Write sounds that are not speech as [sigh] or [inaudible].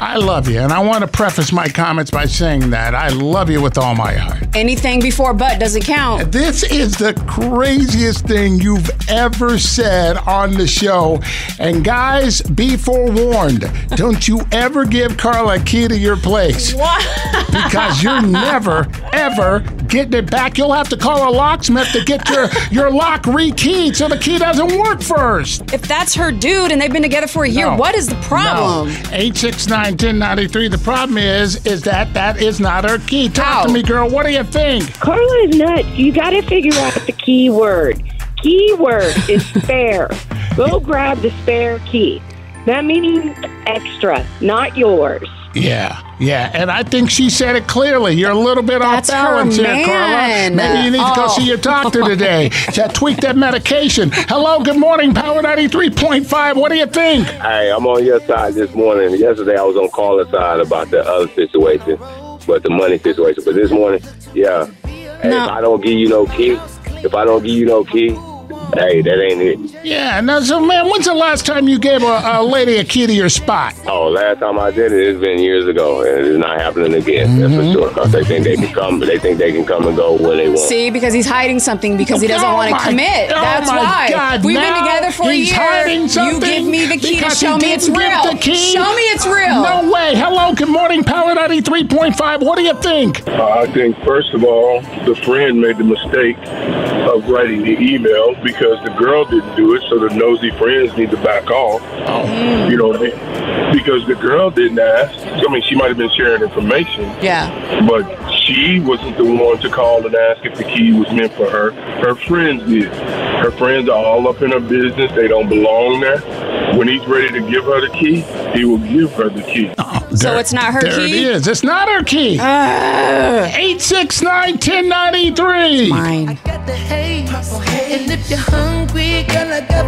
I love you, and I want to preface my comments by saying that I love you with all my heart. Anything before but doesn't count. This is the craziest thing you've ever said on the show. And guys, be forewarned. Don't you ever give Carla a key to your place. What? Because you're [laughs] never, ever getting it back. You'll have to call a locksmith to get your, [laughs] your lock rekeyed so the key doesn't work first. If that's her dude and they've been together for a year, No. what is the problem? No. 869 1093. The problem is, is that that is not her key. Talk to me, girl. What do you think? Carla is nuts. You got to figure out the key word. Key word is [laughs] spare. Go grab the spare key. That meaning extra, not yours. Yeah, yeah, and I think she said it clearly. You're a little bit That's off her balance here. Carla. Maybe you need to go Oh. see your doctor today. [laughs] to tweak that medication. Hello, good morning, Power 93.5. What do you think? Hey, I'm on your side this morning. Yesterday I was on caller side about the other situation, but the money situation. But this morning, yeah. Hey, No. if I don't give you no key, if I don't give you no key, hey, that ain't it. Yeah, now, so man, when's the last time you gave a, a lady a key to your spot? Oh, last time I did it, it's been years ago, and it's not happening again. That's Mm-hmm. for sure. Cause they think they can come, they think they can come and go when they want. See, because he's hiding something because he doesn't Oh want to commit. oh That's my why. God, We've been together for a he's year. hiding You something give me the key to because show me it's didn't give real. the key? Show me it's real. No way. Hello, good morning, Power 93.5. What do you think? Uh, I think, first of all, the friend made the mistake of writing the email because the girl didn't do it, so the nosy friends need to back off. Oh. You know what I mean? Because the girl didn't ask. I mean, she might have been sharing information, Yeah. but she wasn't the one to call and ask if the key was meant for her. Her friends did. Her friends are all up in her business. They don't belong there. When he's ready to give her the key, he will give her the key. Oh, so it's not her there key? it is. It's not her key. Ugh. 869 1093. Mine. And if you're hungry, girl, I got.